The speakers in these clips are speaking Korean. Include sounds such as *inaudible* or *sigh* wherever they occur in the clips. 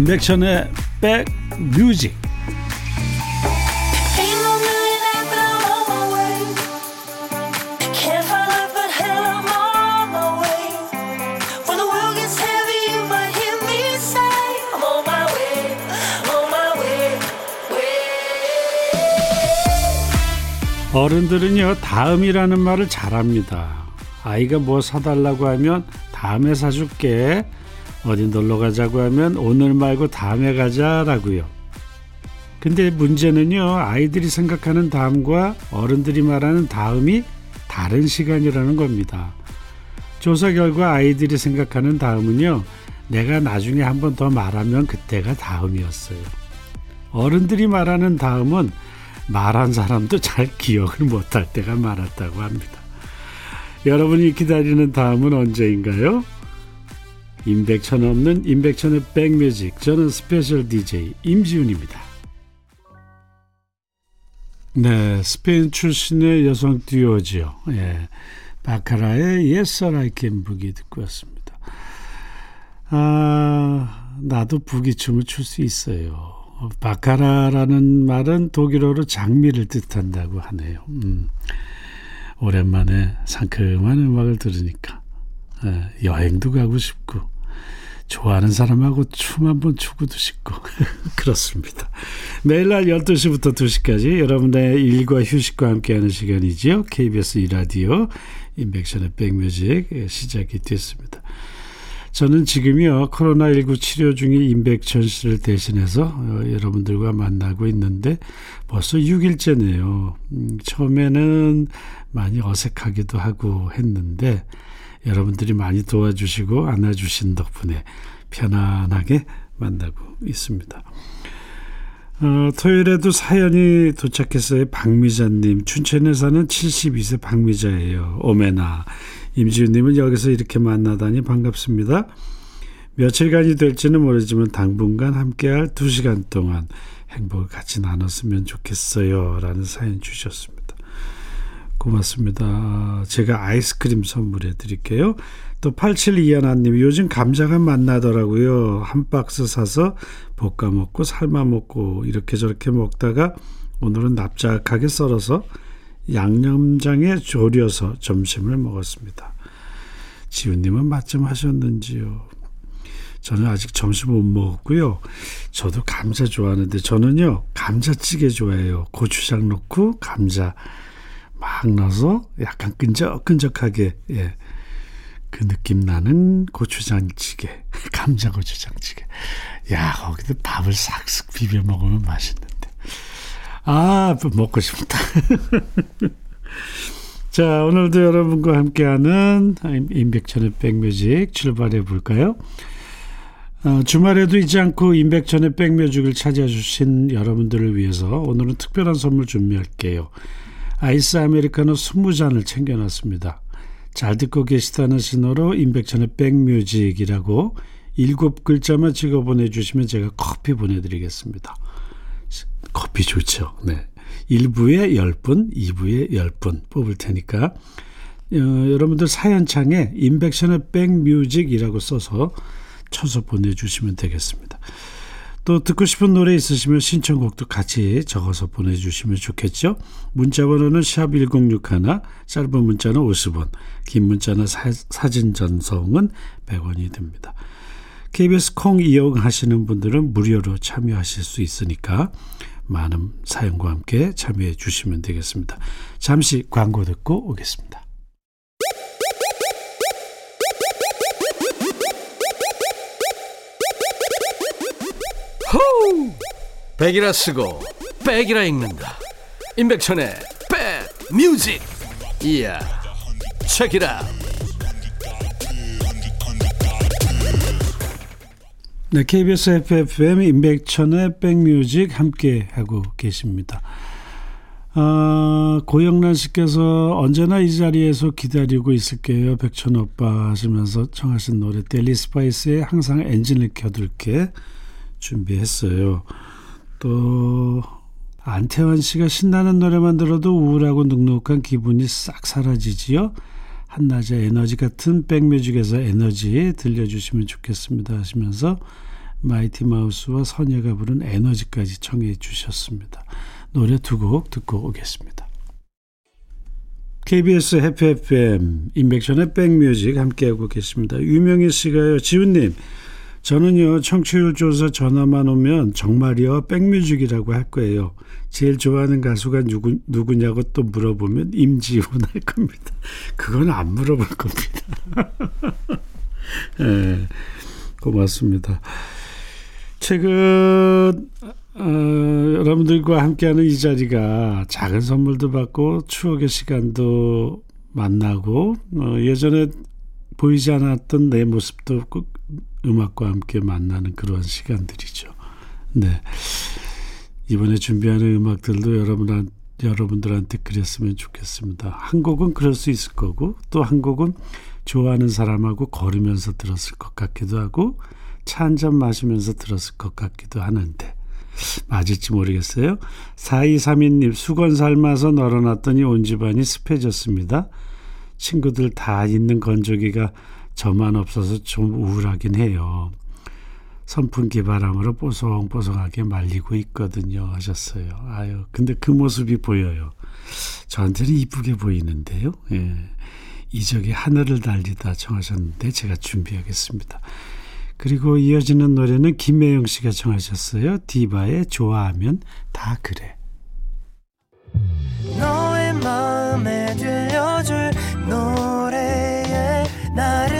임백천의 백뮤직 어른들은요 다음이라는 말을 잘합니다. 아이가 뭐 사달라고 하면 다음에 사줄게 어디 놀러 가자고 하면 오늘 말고 다음에 가자라고요. 근데 문제는요, 아이들이 생각하는 다음과 어른들이 말하는 다음이 다른 시간이라는 겁니다. 조사 결과 아이들이 생각하는 다음은요, 내가 나중에 한 번 더 말하면 그때가 다음이었어요. 어른들이 말하는 다음은 말한 사람도 잘 기억을 못할 때가 많았다고 합니다. 여러분이 기다리는 다음은 언제인가요? 임백천 없는 임백천의 백뮤직 저는 special DJ 임지훈입니다. 네, 스페인 출신의 여성 듀오죠. 예, 바카라의 Yes I Can Boogie 듣고 왔습니다. 아, 나도 부기 춤을 출 수 있어요. 바카라라는 말은 독일어로 장미를 뜻한다고 하네요. 음, 오랜만에 상큼한 음악을 들으니까 예, 여행도 가고 싶고 좋아하는 사람하고 춤 한번 추고도 싶고 *laughs* 그렇습니다. 매일 날 12시부터 2시까지 여러분의 일과 휴식과 함께하는 시간이지요. KBS 이라디오 인백션의 백뮤직 시작이 됐습니다. 저는 지금요 코로나19 치료 중인 임백천 씨를 대신해서 어, 여러분들과 만나고 있는데 벌써 6일째네요. 음, 처음에는 많이 어색하기도 하고 했는데 여러분들이 많이 도와주시고 안아주신 덕분에 편안하게 만나고 있습니다. 어, 토요일에도 사연이 도착했어요. 박미자님. 춘천에 사는 72세 박미자예요. 오메나. 임지훈님은 여기서 이렇게 만나다니 반갑습니다. 며칠간이 될지는 모르지만 당분간 함께할 2시간 동안 행복을 같이 나눴으면 좋겠어요. 라는 사연 주셨습니다. 고맙습니다. 제가 아이스크림 선물해 드릴게요. 또 8721님 요즘 감자가 맛나더라고요. 한 박스 사서 볶아 먹고 삶아 먹고 이렇게 저렇게 먹다가 오늘은 납작하게 썰어서 양념장에 졸여서 점심을 먹었습니다. 지훈님은 맛좀 하셨는지요? 저는 아직 점심 못 먹었고요. 저도 감자 좋아하는데 저는요 감자찌개 좋아해요. 고추장 넣고 감자 막 넣어서 약간 끈적끈적하게 예. 그 느낌 나는 고추장찌개, *laughs* 감자 고추장찌개. 야, 거기도 밥을 싹싹 비벼 먹으면 맛있는데. 아, 먹고 싶다. *laughs* 자, 오늘도 여러분과 함께하는 임백천의 백뮤직 출발해 볼까요? 어, 주말에도 잊지 않고 임백천의 백뮤직을 찾아주신 여러분들을 위해서 오늘은 특별한 선물 준비할게요. 아이스 아메리카노 20잔을 챙겨놨습니다. 잘 듣고 계시다는 신호로 임백천의 백뮤직이라고 일곱 글자만 찍어 보내주시면 제가 커피 보내드리겠습니다. 커피 좋죠. 네. 1부에 10분, 2부에 10분 뽑을 테니까 어, 여러분들 사연창에 임백천의 백뮤직이라고 써서 쳐서 보내주시면 되겠습니다. 또 듣고 싶은 노래 있으시면 신청곡도 같이 적어서 보내주시면 좋겠죠. 문자 번호는 샵 1061, 짧은 문자는 50원, 긴 문자는 사, 사진 전송은 100원이 듭니다. KBS 콩 이용하시는 분들은 무료로 참여하실 수 있으니까 많은 사연과 함께 참여해 주시면 되겠습니다. 잠시 광고 듣고 오겠습니다. 백이라 쓰고 백이라 읽는다. 임백천의 백 뮤직. 이야. 체키라. 네, KBS FFM 임백천의 백뮤직 함께 하고 계십니다. 아, 고영란 씨께서 언제나 이 자리에서 기다리고 있을게요. 백천 오빠 하시면서 청하신 노래 델리 스파이스의 항상 엔진을 켜둘게 준비했어요. 또 안태환 씨가 신나는 노래만 들어도 우울하고 눅눅한 기분이 싹 사라지지요. 한낮의 에너지 같은 백뮤직에서 에너지 들려주시면 좋겠습니다 하시면서 마이티 마우스와 선예가 부른 에너지까지 청해 주셨습니다. 노래 두 곡 듣고 오겠습니다. KBS 해피 FM 인백션의 백뮤직 함께하고 계십니다. 유명희 씨가요. 지훈님 저는요 청취율 조사 전화만 오면 정말이요 백뮤직이라고 할 거예요. 제일 좋아하는 가수가 누구, 누구냐고 또 물어보면 임지훈 할 겁니다. 그건 안 물어볼 겁니다. 네, *laughs* 고맙습니다. 최근 어, 여러분들과 함께하는 이 자리가 작은 선물도 받고 추억의 시간도 만나고 어, 예전에 보이지 않았던 내 모습도 음악과 함께 만나는 그런 시간들이죠. 네. 이번에 준비하는 음악들도 여러분 여러분들한테 그랬으면 좋겠습니다. 한 곡은 그럴 수 있을 거고 또 한 곡은 좋아하는 사람하고 걸으면서 들었을 것 같기도 하고 차 한 잔 마시면서 들었을 것 같기도 하는데 맞을지 모르겠어요. 4232님 수건 삶아서 널어놨더니 온 집안이 습해졌습니다. 친구들 다 있는 건조기가 저만 없어서 좀 우울하긴 해요. 선풍기 바람으로 뽀송뽀송하게 말리고 있거든요 하셨어요. 아유 근데 그 모습이 보여요. 저한테는 이쁘게 보이는데요. 예. 이적이 하늘을 달리다 청하셨는데 제가 준비하겠습니다. 그리고 이어지는 노래는 김혜영 씨가 청하셨어요. 디바의 좋아하면 다 그래. 너의 마음에 들려줄 노래에 나를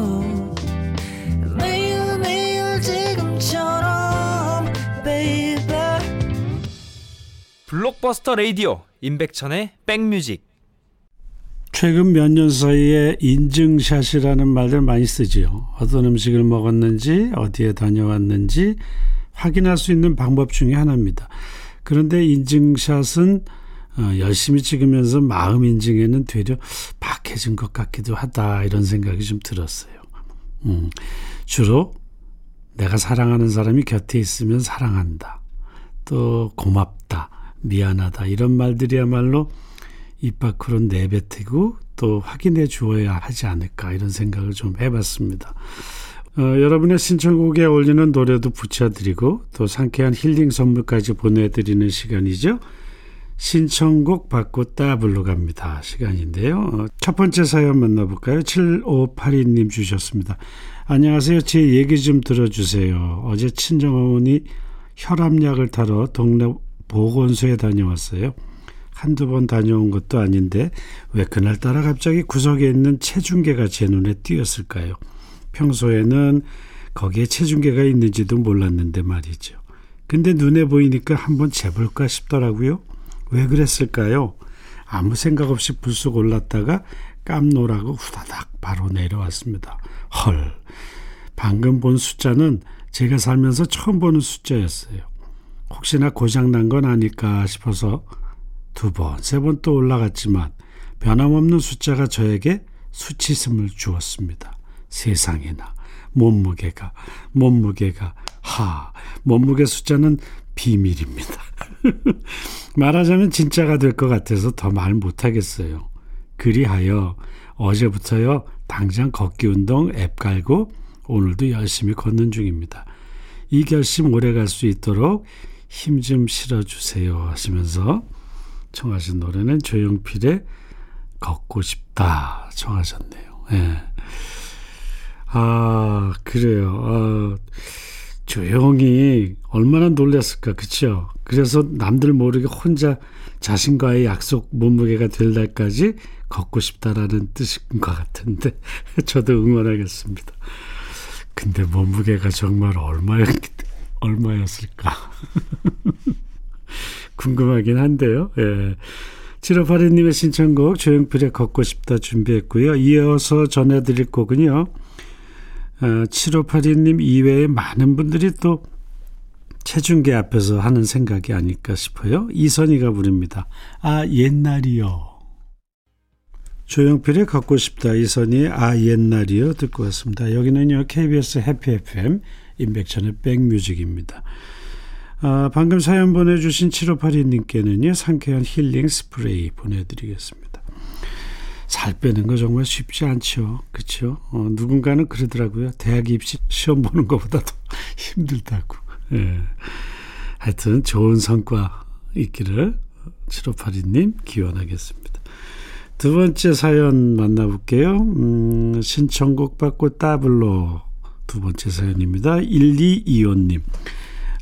블록버스터 레이디오 임백천의 백뮤직 최근 몇 년 사이에 인증샷이라는 말들 많이 쓰지요. 어떤 음식을 먹었는지, 어디에 다녀왔는지 확인할 수 있는 방법 중에 하나입니다. 그런데 인증샷은 어, 열심히 찍으면서 마음 인증에는 되려 박해진 것 같기도 하다 이런 생각이 좀 들었어요. 음, 주로 내가 사랑하는 사람이 곁에 있으면 사랑한다. 또 고맙다. 미안하다. 이런 말들이야말로 입 밖으로 내뱉고 또 확인해 주어야 하지 않을까 이런 생각을 좀 해봤습니다. 어, 여러분의 신청곡에 어울리는 노래도 붙여드리고 또 상쾌한 힐링 선물까지 보내드리는 시간이죠. 신청곡 받고 따블로 갑니다. 시간인데요. 어, 첫 번째 사연 만나볼까요? 7582님 주셨습니다. 안녕하세요. 제 얘기 좀 들어주세요. 어제 친정어머니 혈압약을 타러 동네 보건소에 다녀왔어요. 한두 번 다녀온 것도 아닌데 왜 그날따라 갑자기 구석에 있는 체중계가 제 눈에 띄었을까요? 평소에는 거기에 체중계가 있는지도 몰랐는데 말이죠. 근데 눈에 보이니까 한번 재볼까 싶더라고요. 왜 그랬을까요? 아무 생각 없이 불쑥 올랐다가 깜놀하고 후다닥 바로 내려왔습니다. 헐, 방금 본 숫자는 제가 살면서 처음 보는 숫자였어요. 혹시나 고장난 건 아닐까 싶어서 두 번, 세 번 또 올라갔지만 변함없는 숫자가 저에게 수치심을 주었습니다. 세상에나 몸무게가 몸무게가 하 몸무게 숫자는 비밀입니다. *laughs* 말하자면 진짜가 될 것 같아서 더 말 못하겠어요. 그리하여 어제부터요 당장 걷기 운동 앱 깔고 오늘도 열심히 걷는 중입니다. 이 결심 오래 갈 수 있도록 힘 좀 실어주세요 하시면서 청하신 노래는 조용필의 걷고 싶다 청하셨네요. 예. 아 그래요. 아, 조용히 얼마나 놀랐을까 그쵸? 그래서 남들 모르게 혼자 자신과의 약속 몸무게가 될 날까지 걷고 싶다라는 뜻인 것 같은데 *laughs* 저도 응원하겠습니다. 근데 몸무게가 정말 얼마였, 얼마였을까? *laughs* 궁금하긴 한데요. 예. 7582님의 신청곡 조용필의 걷고 싶다 준비했고요. 이어서 전해드릴 곡은요. 어, 7582님 이외에 많은 분들이 또 체중계 앞에서 하는 생각이 아닐까 싶어요. 이선희가 부릅니다. 아 옛날이요. 조영필의 갖고 싶다 이선희의 아 옛날이요 듣고 왔습니다. 여기는요 KBS 해피 FM 임백천의 백뮤직입니다. 아, 방금 사연 보내주신 7582님께는요 상쾌한 힐링 스프레이 보내드리겠습니다. 살 빼는 거 정말 쉽지 않죠. 그렇죠? 어, 누군가는 그러더라고요. 대학 입시 시험 보는 것보다도 *laughs* 힘들다고. 예. 하여튼 좋은 성과 있기를 7582님 기원하겠습니다. 두 번째 사연 만나볼게요. 음, 신청곡 받고 따블로 두 번째 사연입니다. 1225님.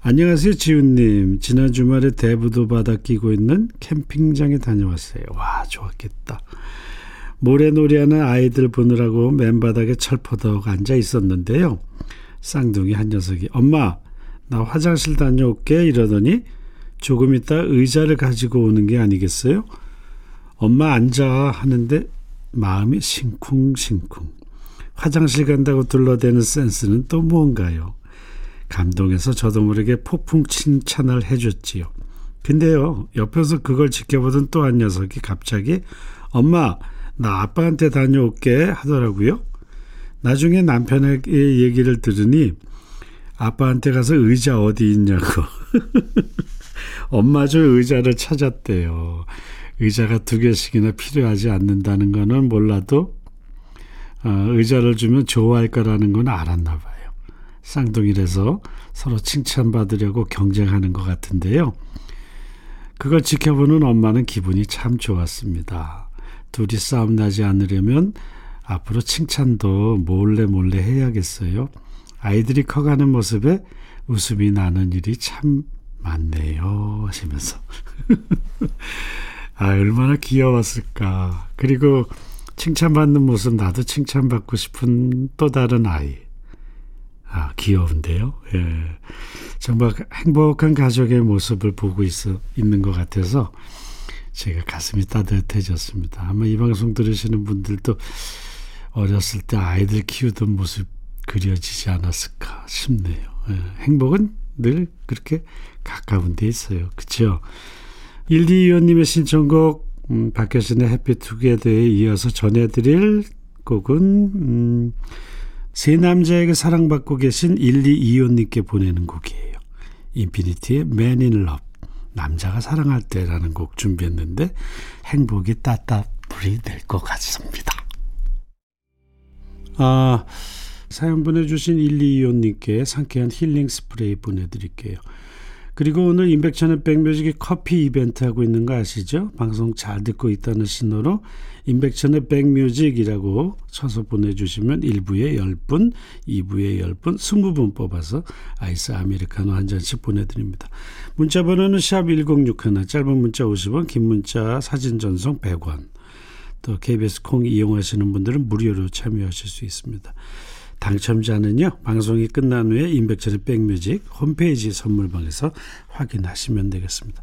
안녕하세요, 지훈님. 지난 주말에 대부도 바다 끼고 있는 캠핑장에 다녀왔어요. 와, 좋았겠다. 모래놀이 하는 아이들 보느라고 맨바닥에 철퍼덕 앉아 있었는데요. 쌍둥이 한 녀석이 엄마 나 화장실 다녀올게 이러더니 조금 있다 의자를 가지고 오는 게 아니겠어요? 엄마 앉아 하는데 마음이 싱쿵싱쿵. 화장실 간다고 둘러대는 센스는 또 뭔가요? 감동해서 저도 모르게 폭풍 칭찬을 해줬지요. 근데요, 옆에서 그걸 지켜보던 또 한 녀석이 갑자기 엄마, 나 아빠한테 다녀올게 하더라고요. 나중에 남편의 얘기를 들으니 아빠한테 가서 의자 어디 있냐고. *laughs* 엄마 저 의자를 찾았대요. 의자가 두 개씩이나 필요하지 않는다는 거는 몰라도 어, 의자를 주면 좋아할 거라는 건 알았나 봐요. 쌍둥이라서 서로 칭찬받으려고 경쟁하는 것 같은데요. 그걸 지켜보는 엄마는 기분이 참 좋았습니다. 둘이 싸움 나지 않으려면 앞으로 칭찬도 몰래 몰래 해야겠어요. 아이들이 커가는 모습에 웃음이 나는 일이 참 많네요. 하시면서. *laughs* 아, 얼마나 귀여웠을까. 그리고 칭찬받는 모습, 나도 칭찬받고 싶은 또 다른 아이. 아, 귀여운데요. 예. 정말 행복한 가족의 모습을 보고 있어, 있는 것 같아서 제가 가슴이 따뜻해졌습니다. 아마 이 방송 들으시는 분들도 어렸을 때 아이들 키우던 모습 그려지지 않았을까 싶네요. 예. 행복은 늘 그렇게 가까운 데 있어요. 그렇죠? 1225님의 신청곡 음, 박효신의 해피투게더에 이어서 전해드릴 곡은 음, 세 남자에게 사랑받고 계신 1225님께 보내는 곡이에요. 인피니티의 Man in Love 남자가 사랑할 때라는 곡 준비했는데 행복이 따따블이 될 것 같습니다. 아, 사연 보내주신 1225님께 상쾌한 힐링 스프레이 보내드릴게요. 그리고 오늘 임백천의 백뮤직이 커피 이벤트 하고 있는 거 아시죠? 방송 잘 듣고 있다는 신호로 임백천의 백뮤직이라고 쳐서 보내주시면 1부에 10분, 2부에 10분, 20분 뽑아서 아이스 아메리카노 한 잔씩 보내드립니다. 문자 번호는 샵 1061, 짧은 문자 50원, 긴 문자 사진 전송 100원. 또 KBS 콩 이용하시는 분들은 무료로 참여하실 수 있습니다. 당첨자는요 방송이 끝난 후에 임백천의 백뮤직 홈페이지 선물방에서 확인하시면 되겠습니다.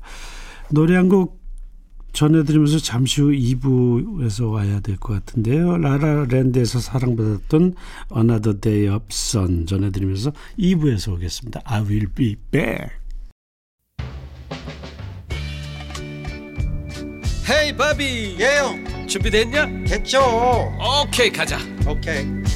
노래 한 곡 전해드리면서 잠시 후 2부에서 와야 될 것 같은데요. 라라랜드에서 사랑받았던 Another Day of Sun 전해드리면서 2부에서 오겠습니다. I will be back. 헤이 바비 예, 형. 준비됐냐? 됐죠. 오케이 가자 오케이.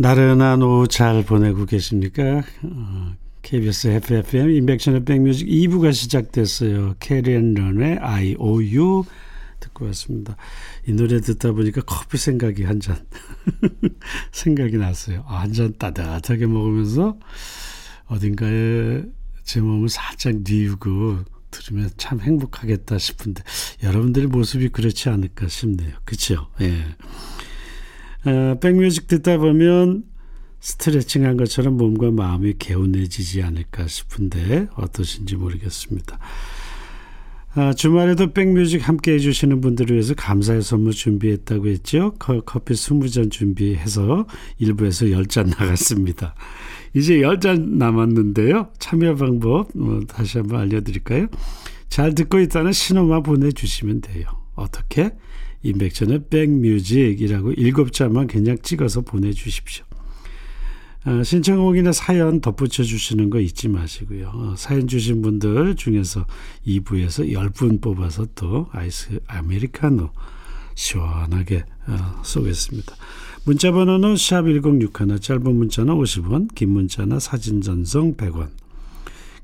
나른한 오후 잘 보내고 계십니까? 어, KBS FFM 인백션의 백뮤직 2부가 시작됐어요. 캐리앤 런의 IOU 듣고 왔습니다. 이 노래 듣다 보니까 커피 생각이 한 잔 *laughs* 생각이 났어요. 아, 한잔 따뜻하게 먹으면서 어딘가에 제 몸을 살짝 뉘우고 들으면 참 행복하겠다 싶은데 여러분들의 모습이 그렇지 않을까 싶네요. 그렇죠? 예. 어, 백뮤직 듣다 보면 스트레칭 한 것처럼 몸과 마음이 개운해지지 않을까 싶은데 어떠신지 모르겠습니다. 아, 주말에도 백뮤직 함께 해주시는 분들을 위해서 감사의 선물 준비했다고 했죠. 커피 20잔 준비해서 1부에서 10잔 나갔습니다. 이제 10잔 남았는데요. 참여 방법 어, 다시 한번 알려드릴까요? 잘 듣고 있다는 신호만 보내주시면 돼요. 어떻게? 임백천의 백뮤직이라고 7자만 그냥 찍어서 보내주십시오. 어, 신청곡이나 사연 덧붙여 주시는 거 잊지 마시고요. 어, 사연 주신 분들 중에서 2부에서 10분 뽑아서 또 아이스 아메리카노 시원하게 어, 쏘겠습니다. 문자 번호는 샵 1061 짧은 문자는 50원 긴 문자나 사진 전송 100원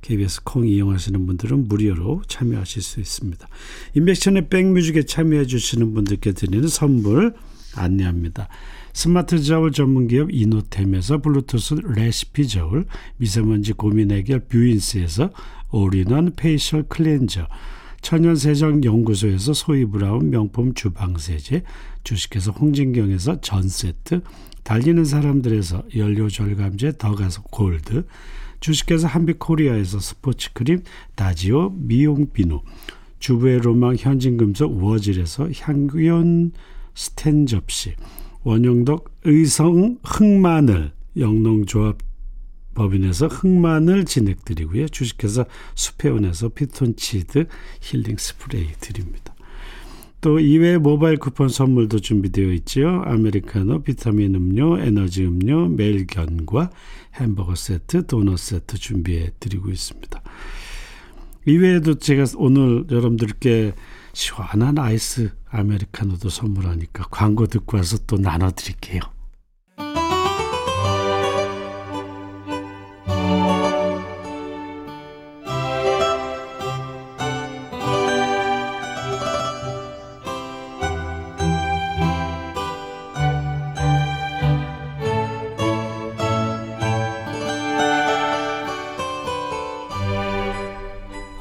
KBS 콩 이용하시는 분들은 무료로 참여하실 수 있습니다. 임백천의 백뮤직에 참여해 주시는 분들께 드리는 선물 안내합니다. 스마트 저울 전문기업 이노템에서 블루투스 레시피 저울, 미세먼지 고민 해결 뷰인스에서 all-in-one facial cleanser, 천연세정연구소에서 소이브라운 명품 주방세제, 주식회사 홍진경에서 전세트, 달리는 사람들에서 연료절감제 더가서 골드, 주식회사 한빛코리아에서 스포츠크림 다지오 미용비누, 주부의 로망 현진금속 워즐에서 향균 스텐 접시, 원영덕 의성 흑마늘 영농조합 법인에서 흑마늘 진행드리고요. 주식회사 수페온에서 피톤치드 힐링 스프레이 드립니다. 또 이외에 모바일 쿠폰 선물도 준비되어 있지요. 아메리카노, 비타민 음료, 에너지 음료, 멜견과 햄버거 세트, 도넛 세트 준비해 드리고 있습니다. 이외에도 제가 오늘 여러분들께 시원한 아이스 아메리카노도 선물하니까 광고 듣고 와서 또 나눠 드릴게요.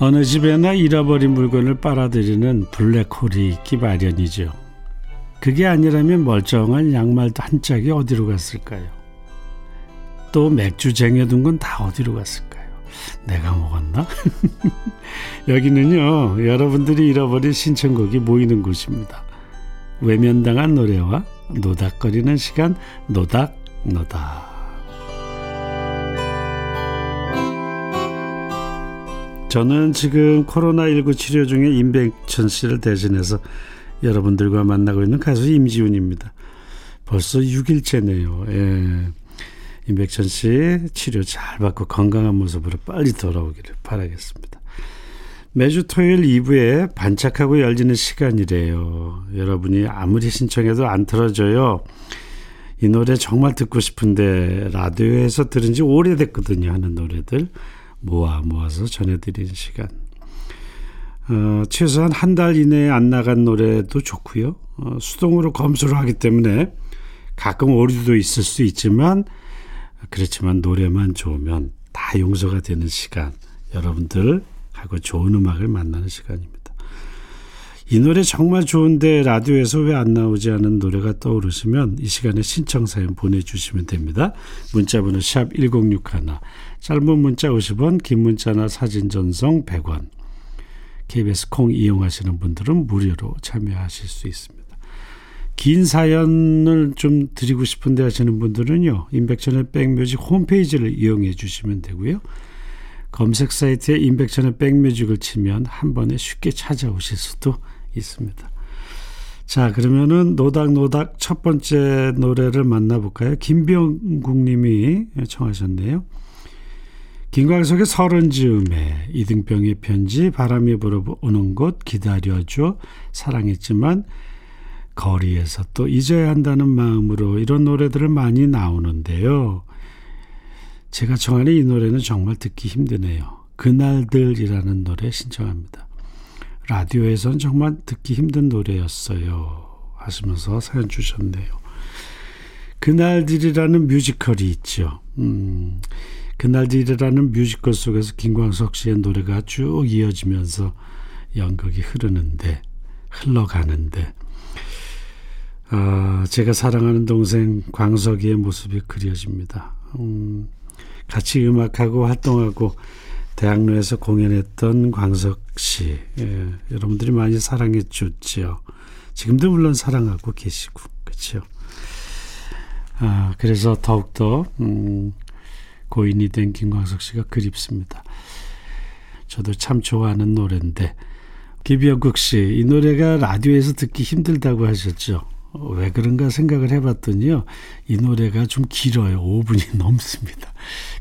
어느 집에나 잃어버린 물건을 빨아들이는 블랙홀이 있기 마련이죠. 그게 아니라면 멀쩡한 양말도 한 짝이 어디로 갔을까요? 또 맥주 쟁여둔 건 다 어디로 갔을까요? 내가 먹었나? *laughs* 여기는요, 여러분들이 잃어버린 신청곡이 모이는 곳입니다. 외면당한 노래와 노닥거리는 시간, 노닥, 노닥. 저는 지금 코로나19 치료 중에 임백천 씨를 대신해서 여러분들과 만나고 있는 가수 임지훈입니다. 벌써 6일째네요. 예. 임백천 씨 치료 잘 받고 건강한 모습으로 빨리 돌아오기를 바라겠습니다. 매주 토요일 2부에 반짝하고 열리는 시간이래요. 여러분이 아무리 신청해도 안 틀어져요. 이 노래 정말 듣고 싶은데 라디오에서 들은 지 오래됐거든요 하는 노래들 모아 모아서 전해드리는 시간. 어, 최소한 한 달 이내에 안 나간 노래도 좋고요. 어, 수동으로 검수를 하기 때문에 가끔 오류도 있을 수 있지만 그렇지만 노래만 좋으면 다 용서가 되는 시간. 여러분들 하고 좋은 음악을 만나는 시간입니다. 이 노래 정말 좋은데 라디오에서 왜 안 나오지 않은 노래가 떠오르시면 이 시간에 신청 사연 보내주시면 됩니다. 문자번호 샵 1061, 짧은 문자 50원, 긴 문자나 사진 전송 100원. KBS 콩 이용하시는 분들은 무료로 참여하실 수 있습니다. 긴 사연을 좀 드리고 싶은데 하시는 분들은요. 임백천의 백뮤직 홈페이지를 이용해 주시면 되고요. 검색 사이트에 임백천의 백뮤직을 치면 한 번에 쉽게 찾아오실 수도 있습니다. 자, 그러면은 노닥노닥 첫 번째 노래를 만나볼까요? 김병국 님이 청하셨네요. 김광석의 서른 즈음에 이등병의 편지 바람이 불어오는 곳 기다려줘 사랑했지만 거리에서 또 잊어야 한다는 마음으로 이런 노래들을 많이 나오는데요. 제가 정하는 이 노래는 정말 듣기 힘드네요. 그날들이라는 노래 신청합니다. 라디오에선 정말 듣기 힘든 노래였어요. 하시면서 사연 주셨네요. 그날들이라는 뮤지컬이 있죠. 음, 그날들이라는 뮤지컬 속에서 김광석 씨의 노래가 쭉 이어지면서 연극이 흐르는데 흘러가는데 아, 제가 사랑하는 동생 광석이의 모습이 그려집니다. 음, 같이 음악하고 활동하고 대학로에서 공연했던 광석 씨. 예, 여러분들이 많이 사랑해 줬죠. 지금도 물론 사랑하고 계시고, 그렇죠. 아, 그래서 더욱더 음, 고인이 된 김광석 씨가 그립습니다. 저도 참 좋아하는 노래인데 김영국 씨, 이 노래가 라디오에서 듣기 힘들다고 하셨죠. 왜 그런가 생각을 해봤더니요. 이 노래가 좀 길어요. 5분이 *laughs* 넘습니다.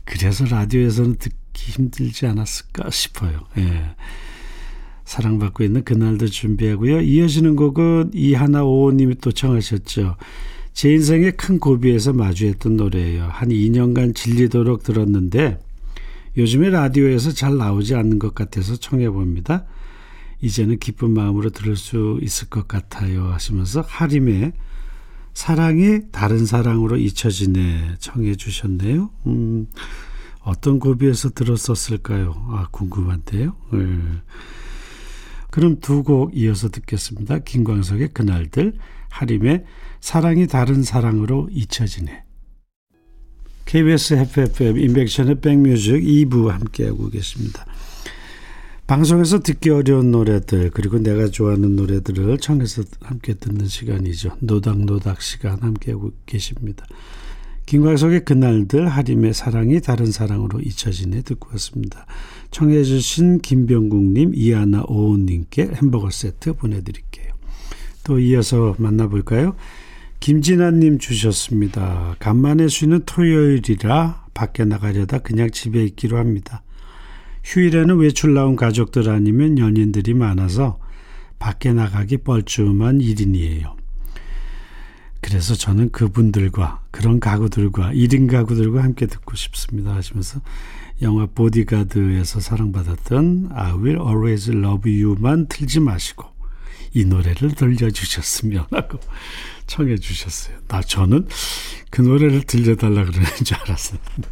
그래서 라디오에서는 듣기 힘들지 않았을까 싶어요. 예. 사랑받고 있는 그날도 준비하고요. 이어지는 곡은 이하나 오호님이 또 청하셨죠. 제 인생의 큰 고비에서 마주했던 노래예요. 한 2년간 질리도록 들었는데 요즘에 라디오에서 잘 나오지 않는 것 같아서 청해 봅니다. 이제는 기쁜 마음으로 들을 수 있을 것 같아요 하시면서 하림의 사랑이 다른 사랑으로 잊혀지네 청해 주셨네요. 음, 어떤 고비에서 들었었을까요? 아, 궁금한데요. 네. 그럼 두 곡 이어서 듣겠습니다. 김광석의 그날들, 하림의 사랑이 다른 사랑으로 잊혀지네. KBS FFM 인백션의 백뮤직 2부 함께하고 계십니다. 방송에서 듣기 어려운 노래들 그리고 내가 좋아하는 노래들을 청해서 함께 듣는 시간이죠. 노닥노닥 시간 함께하고 계십니다. 김광석의 그날들 하림의 사랑이 다른 사랑으로 잊혀지네 듣고 왔습니다. 청해 주신 김병국님, 이하나 오은님께 햄버거 세트 보내드릴게요. 또 이어서 만나볼까요? 김진아님 주셨습니다. 간만에 쉬는 토요일이라 밖에 나가려다 그냥 집에 있기로 합니다. 휴일에는 외출 나온 가족들 아니면 연인들이 많아서 밖에 나가기 뻘쭘한 일인이에요. 그래서 저는 그분들과 그런 가구들과 1인 가구들과 함께 듣고 싶습니다 하시면서 영화 보디가드에서 사랑받았던 I will always love you만 틀지 마시고 이 노래를 들려주셨으면 하고 청해 주셨어요. 나 저는 그 노래를 들려달라 그러는 줄 알았었는데.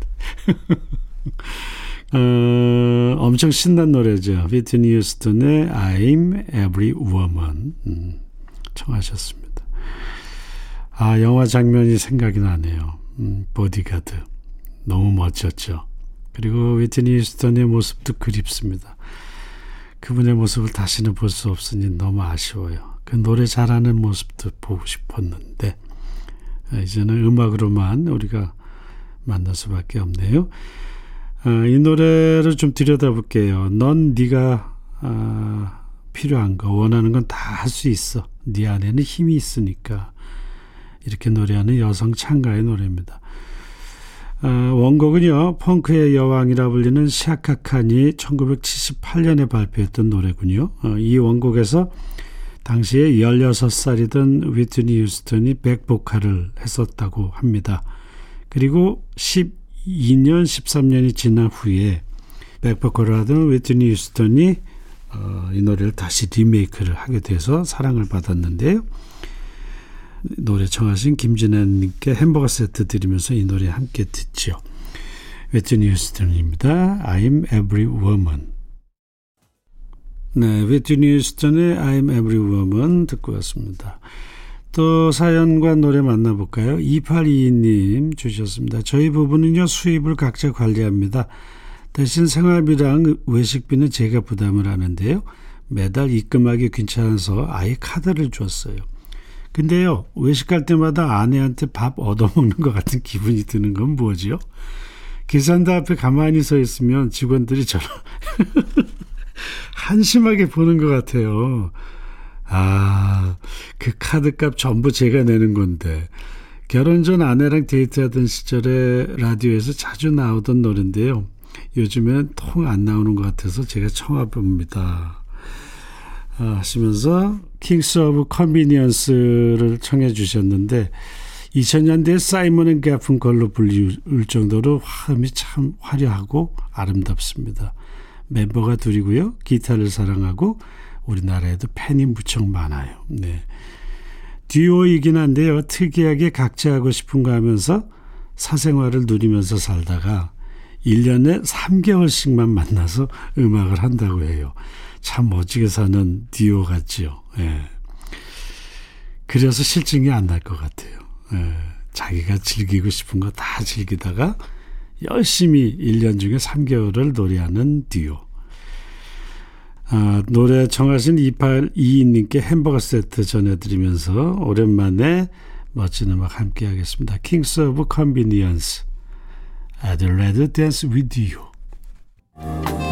*laughs* 어, 엄청 신난 노래죠. 비트니 휴스턴의 I'm Every Woman 음, 청하셨습니다. 아 영화 장면이 생각이 나네요. 음, 보디가드 너무 멋졌죠. 그리고 위트니 휴스턴의 모습도 그립습니다. 그분의 모습을 다시는 볼 수 없으니 너무 아쉬워요. 그 노래 잘하는 모습도 보고 싶었는데 이제는 음악으로만 우리가 만날 수밖에 없네요. 아, 이 노래를 좀 들여다볼게요. 넌 네가 아, 필요한 거 원하는 건 다 할 수 있어. 네 안에는 힘이 있으니까 이렇게 노래하는 여성 창가의 노래입니다. 아, 원곡은요 펑크의 여왕이라 불리는 샤카 칸이 1978년에 발표했던 노래군요. 어, 이 원곡에서 당시에 16살이던 위트니 휴스턴이 백보컬을 했었다고 합니다. 그리고 12년, 13년이 지난 후에 백보컬을 하던 위트니 휴스턴이 어, 이 노래를 다시 리메이크를 하게 돼서 사랑을 받았는데요. 노래 청하신 김진아님께 햄버거 세트 드리면서 이 노래 함께 듣죠. 위트니 휴스턴입니다. I'm Every Woman. 네, 위트니 휴스턴의 I'm Every Woman 듣고 왔습니다. 또 사연과 노래 만나볼까요? 2822님 주셨습니다. 저희 부부는요 수입을 각자 관리합니다. 대신 생활비랑 외식비는 제가 부담을 하는데요. 매달 입금하기 귀찮아서 아예 카드를 줬어요. 근데요 외식할 때마다 아내한테 밥 얻어먹는 것 같은 기분이 드는 건 뭐지요? 계산대 앞에 가만히 서 있으면 직원들이 저를 *laughs* 한심하게 보는 것 같아요. 아, 그 카드값 전부 제가 내는 건데. 결혼 전 아내랑 데이트하던 시절에 라디오에서 자주 나오던 노래인데요. 요즘엔 통안 나오는 것 같아서 제가 청해봅니다. 아, 하시면서 킹스 오브 컨비니언스를 청해 주셨는데 2000년대에 사이먼 앤 가펑클로 불릴 정도로 화음이 참 화려하고 아름답습니다. 멤버가 둘이고요. 기타를 사랑하고 우리나라에도 팬이 무척 많아요. 네. 듀오이긴 한데요. 특이하게 각자 하고 싶은 거 하면서 사생활을 누리면서 살다가 1년에 3개월씩만 만나서 음악을 한다고 해요. 참 멋지게 사는 듀오 같지요. 예. 그래서 실증이 안 날 것 같아요. 예, 자기가 즐기고 싶은 거 다 즐기다가 열심히 1년 중에 3개월을 노래하는 듀오. 아, 노래 청하신 2822님께 햄버거 세트 전해드리면서 오랜만에 멋진 음악 함께 하겠습니다. Convenience. I'd rather dance with you.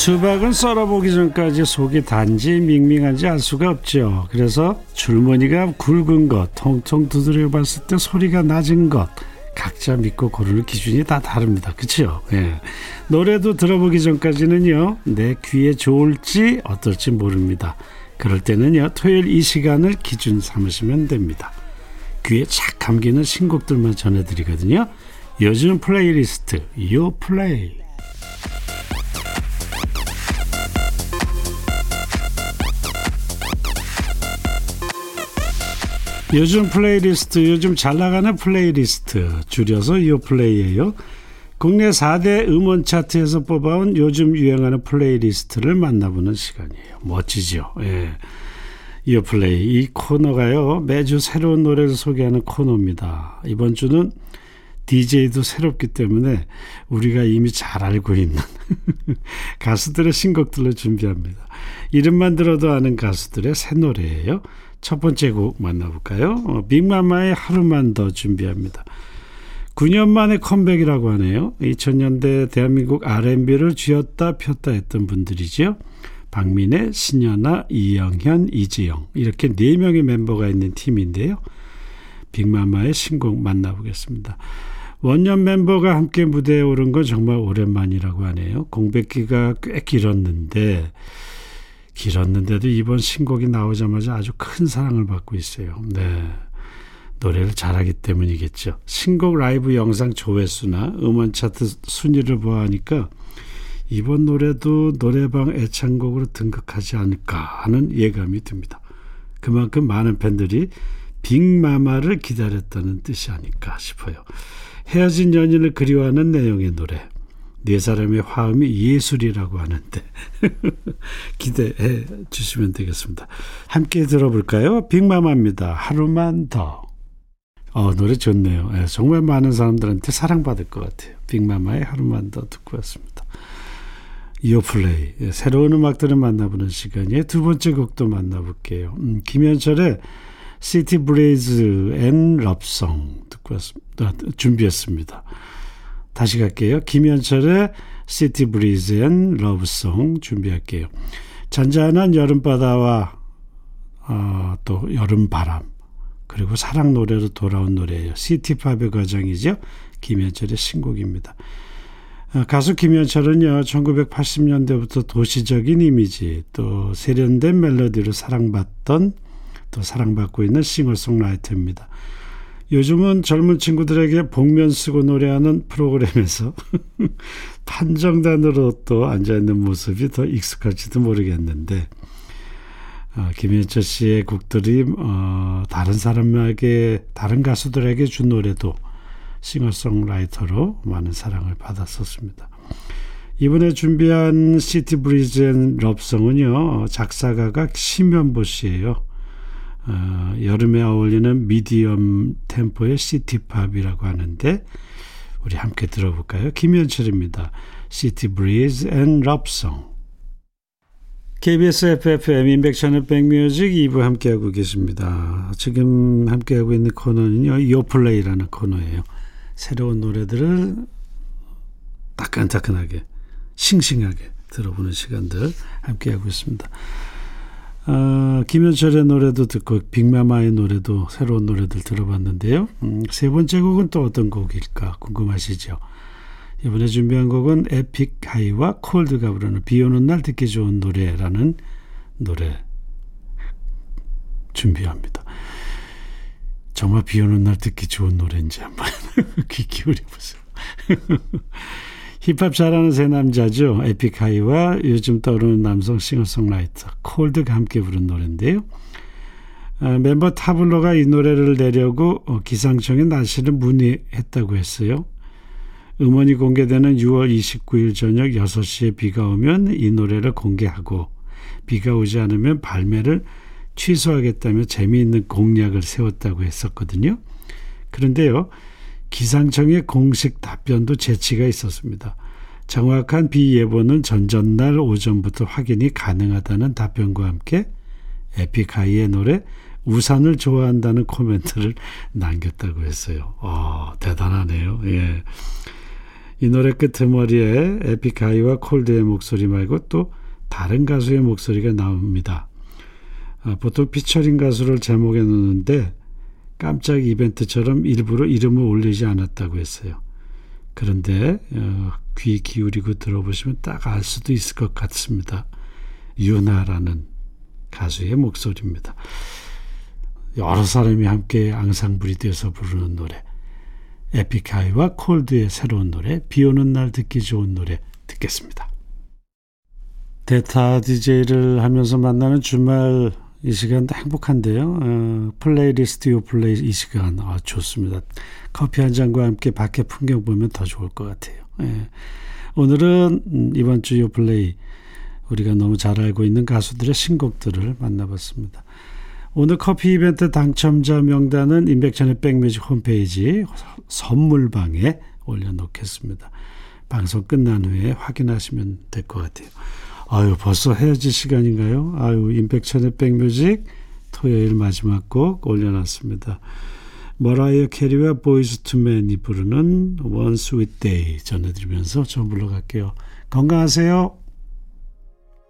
수박은 썰어보기 전까지 속이 단지 밍밍한지 알 수가 없죠. 그래서 줄무늬가 굵은 것, 통통 두드려 봤을 때 소리가 낮은 것, 각자 믿고 고르는 기준이 다 다릅니다. 그렇죠? 예. 노래도 들어보기 전까지는요, 내 귀에 좋을지 어떨지 모릅니다. 그럴 때는요, 토요일 이 시간을 기준 삼으시면 됩니다. 귀에 착 감기는 신곡들만 전해드리거든요. 요즘 플레이리스트, 요 플레이. 요즘 플레이리스트, 요즘 잘 나가는 플레이리스트, 줄여서 요플레이예요. 국내 4대 음원 차트에서 뽑아온 요즘 유행하는 playlist를 만나보는 시간이에요. 멋지죠? 예. 요플레이. 이 코너가요, 매주 새로운 노래를 소개하는 코너입니다. 이번 주는 DJ도 새롭기 때문에 우리가 이미 잘 알고 있는 *laughs* 가수들의 신곡들로 준비합니다. 이름만 들어도 아는 가수들의 새 노래예요. 첫 번째 곡 만나볼까요? 어, 빅마마의 하루만 더 준비합니다. 9년 만에 컴백이라고 하네요. 2000년대 대한민국 R&B를 쥐었다 폈다 했던 분들이죠. 박민혜, 신연아, 이영현, 이지영 이렇게 4명의 멤버가 있는 팀인데요. 빅마마의 신곡 만나보겠습니다. 원년 멤버가 함께 무대에 오른 건 정말 오랜만이라고 하네요. 공백기가 꽤 길었는데 길었는데도 이번 신곡이 나오자마자 아주 큰 사랑을 받고 있어요. 네. 노래를 잘하기 때문이겠죠. 신곡 라이브 영상 조회수나 음원 차트 순위를 보아하니까 이번 노래도 노래방 애창곡으로 등극하지 않을까 하는 예감이 듭니다. 그만큼 많은 팬들이 빅마마를 기다렸다는 뜻이 아닐까 싶어요. 헤어진 연인을 그리워하는 내용의 노래. 네 사람의 화음이 예술이라고 하는데 *laughs* 기대해 주시면 되겠습니다. 함께 들어볼까요? 빅마마입니다. 하루만 더. 어, 노래 좋네요. 네, 정말 많은 사람들한테 사랑받을 것 같아요. 빅마마의 하루만 더 듣고 왔습니다. 요플레이. 네, 새로운 음악들을 만나보는 시간이에요. 두 번째 곡도 만나볼게요. 음, 김현철의 City Breeze and Love Song 듣고 왔습니다. 준비했습니다. 다시 갈게요. 김현철의 City Breeze and Love Song 준비할게요. 잔잔한 여름바다와 어, 또 여름바람 그리고 사랑 노래로 돌아온 노래예요. city pop의 과정이죠. 김현철의 신곡입니다. 어, 가수 김현철은요, 1980년대부터 도시적인 이미지, 또 세련된 멜로디로 사랑받던, 또 사랑받고 있는 싱어송라이터입니다. 요즘은 젊은 친구들에게 복면 쓰고 노래하는 프로그램에서 *laughs* 판정단으로 또 앉아있는 모습이 더 익숙할지도 모르겠는데 어, 김현철 씨의 곡들이 어, 다른 사람에게 다른 가수들에게 준 노래도 싱어송라이터로 많은 사랑을 받았었습니다. 이번에 준비한 City Breeze and Love Song은요 작사가가 심현보 씨예요. 어, 여름에 어울리는 medium 템포의 city pop이라고 하는데 우리 함께 들어볼까요? 김현철입니다. Breeze and Love Song KBS 해피FM 임백천의 백뮤직 2부 함께하고 계십니다. 지금 함께하고 있는 코너는요. 요플레이라는 코너예요. 새로운 노래들을 따끈따끈하게 싱싱하게 들어보는 시간들 함께하고 있습니다. 어, 김현철의 노래도 듣고 빅마마의 노래도 새로운 노래들 들어봤는데요. 음, 세 번째 곡은 또 어떤 곡일까 궁금하시죠? 이번에 준비한 곡은 에픽 하이와 콜드가 부르는 비 오는 날 듣기 좋은 노래라는 노래 준비합니다. 정말 비 오는 날 듣기 좋은 노래인지 한번 *laughs* 귀 기울여 보세요. *laughs* 힙합 잘하는 세 남자죠. 에픽하이와 요즘 떠오르는 남성 싱어송라이터 콜드가 함께 부른 노래인데요. 아, 멤버 타블로가 이 노래를 내려고 어, 기상청에 날씨를 문의했다고 했어요. 음원이 공개되는 6월 29일 저녁 6시에 비가 오면 이 노래를 공개하고 비가 오지 않으면 발매를 취소하겠다며 재미있는 공약을 세웠다고 했었거든요. 그런데요, 기상청의 공식 답변도 재치가 있었습니다. 정확한 비 예보는 전전날 오전부터 확인이 가능하다는 답변과 함께 에픽하이의 노래 우산을 좋아한다는 코멘트를 *laughs* 남겼다고 했어요. 어, 대단하네요. 예. 이 노래 끄트머리에 에픽하이와 콜드의 목소리 말고 또 다른 가수의 목소리가 나옵니다. 아, 보통 피처링 가수를 제목에 넣는데 깜짝 이벤트처럼 일부러 이름을 올리지 않았다고 했어요. 그런데 어, 귀 기울이고 들어보시면 딱 알 수도 있을 것 같습니다. 유나라는 가수의 목소리입니다. 여러 사람이 함께 앙상블이 되어서 부르는 노래 에픽하이와 콜드의 새로운 노래 비 오는 날 듣기 좋은 노래 듣겠습니다. 대타 DJ를 하면서 만나는 주말 이 시간 행복한데요. 어, 플레이리스트 요 플레이 이 시간 아, 좋습니다. 커피 한 잔과 함께 밖에 풍경 보면 더 좋을 것 같아요. 예. 오늘은 음, 이번 주 요 플레이 우리가 너무 잘 알고 있는 가수들의 신곡들을 만나봤습니다. 오늘 커피 이벤트 당첨자 명단은 임백천의 백뮤직 홈페이지 선물방에 올려놓겠습니다. 방송 끝난 후에 확인하시면 될 것 같아요. 아유, 벌써 헤어질 시간인가요? 아유, 임백천의 백뮤직 토요일 마지막 곡 올려놨습니다. 머라이어 캐리와 보이즈 투맨이 부르는 Sweet Day 전해드리면서 저 물러갈게요. 건강하세요.